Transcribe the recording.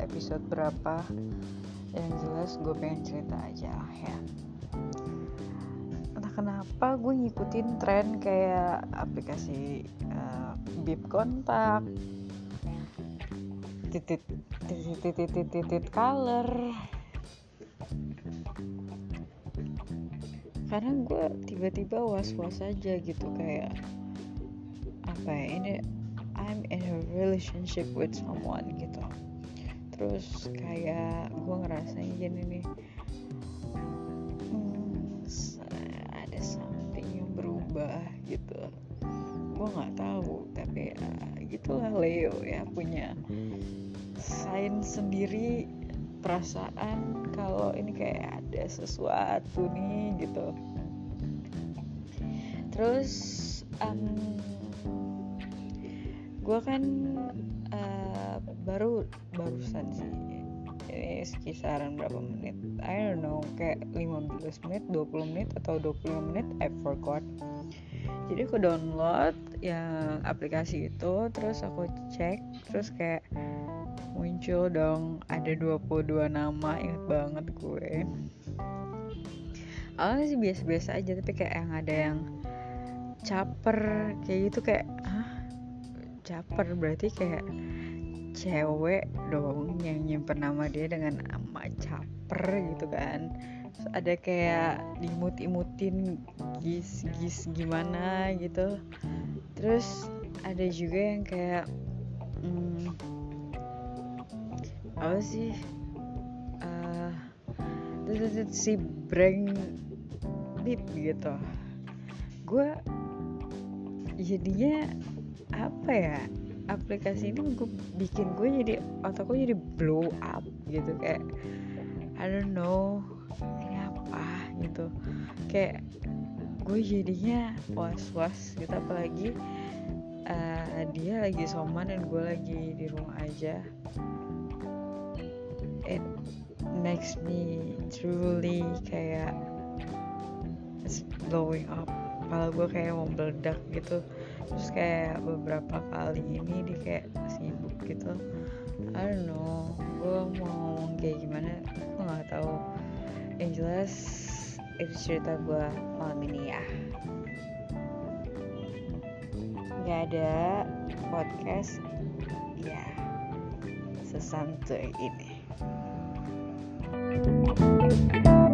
episode berapa. Yang jelas gue pengen cerita aja ya. Entah kenapa gue ngikutin tren kayak aplikasi uh, bip kontak titit titit titit, titit color. Karena gue tiba-tiba was-was aja gitu kayak apa ya ini I'm in a relationship with someone gitu. Terus kayak gue ngerasain gini nih. Hmm, ada something yang berubah gitu. Gue nggak tahu tapi uh, gitulah Leo ya punya sign sendiri perasaan kalau ini kayak ada sesuatu nih gitu. Terus um, gue kan uh, baru barusan sih ini sekisaran berapa menit? I don't know kayak 15 menit 20 menit atau 25 menit I forgot. Jadi aku download yang aplikasi itu terus aku cek terus kayak muncul dong ada 22 nama inget banget gue. Awalnya sih biasa-biasa aja tapi kayak yang ada yang caper kayak gitu kayak ah caper. Berarti kayak cewek dong yang nyimpen nama dia dengan nama caper gitu kan. Terus ada kayak dimut-imutin gis-gis gimana gitu. Terus ada juga yang kayak hmm, apa sih? Uh, si breng bit gitu. Gue jadinya apa ya aplikasi ini gue bikin gue jadi otak gue jadi blow up gitu kayak I don't know ini apa gitu. Kayak gue jadinya was was gitu apalagi uh, dia lagi soman dan gue lagi di rumah aja. It makes me truly kayak blowing up. Kepala gue kayak mau meledak gitu terus kayak beberapa kali ini dia kayak sibuk gitu. I don't know gue mau ngomong kayak gimana gue nggak tahu. Yang jelas itu cerita gue malam ini ya. Nggak ada podcast ya sesantuy ini. thank you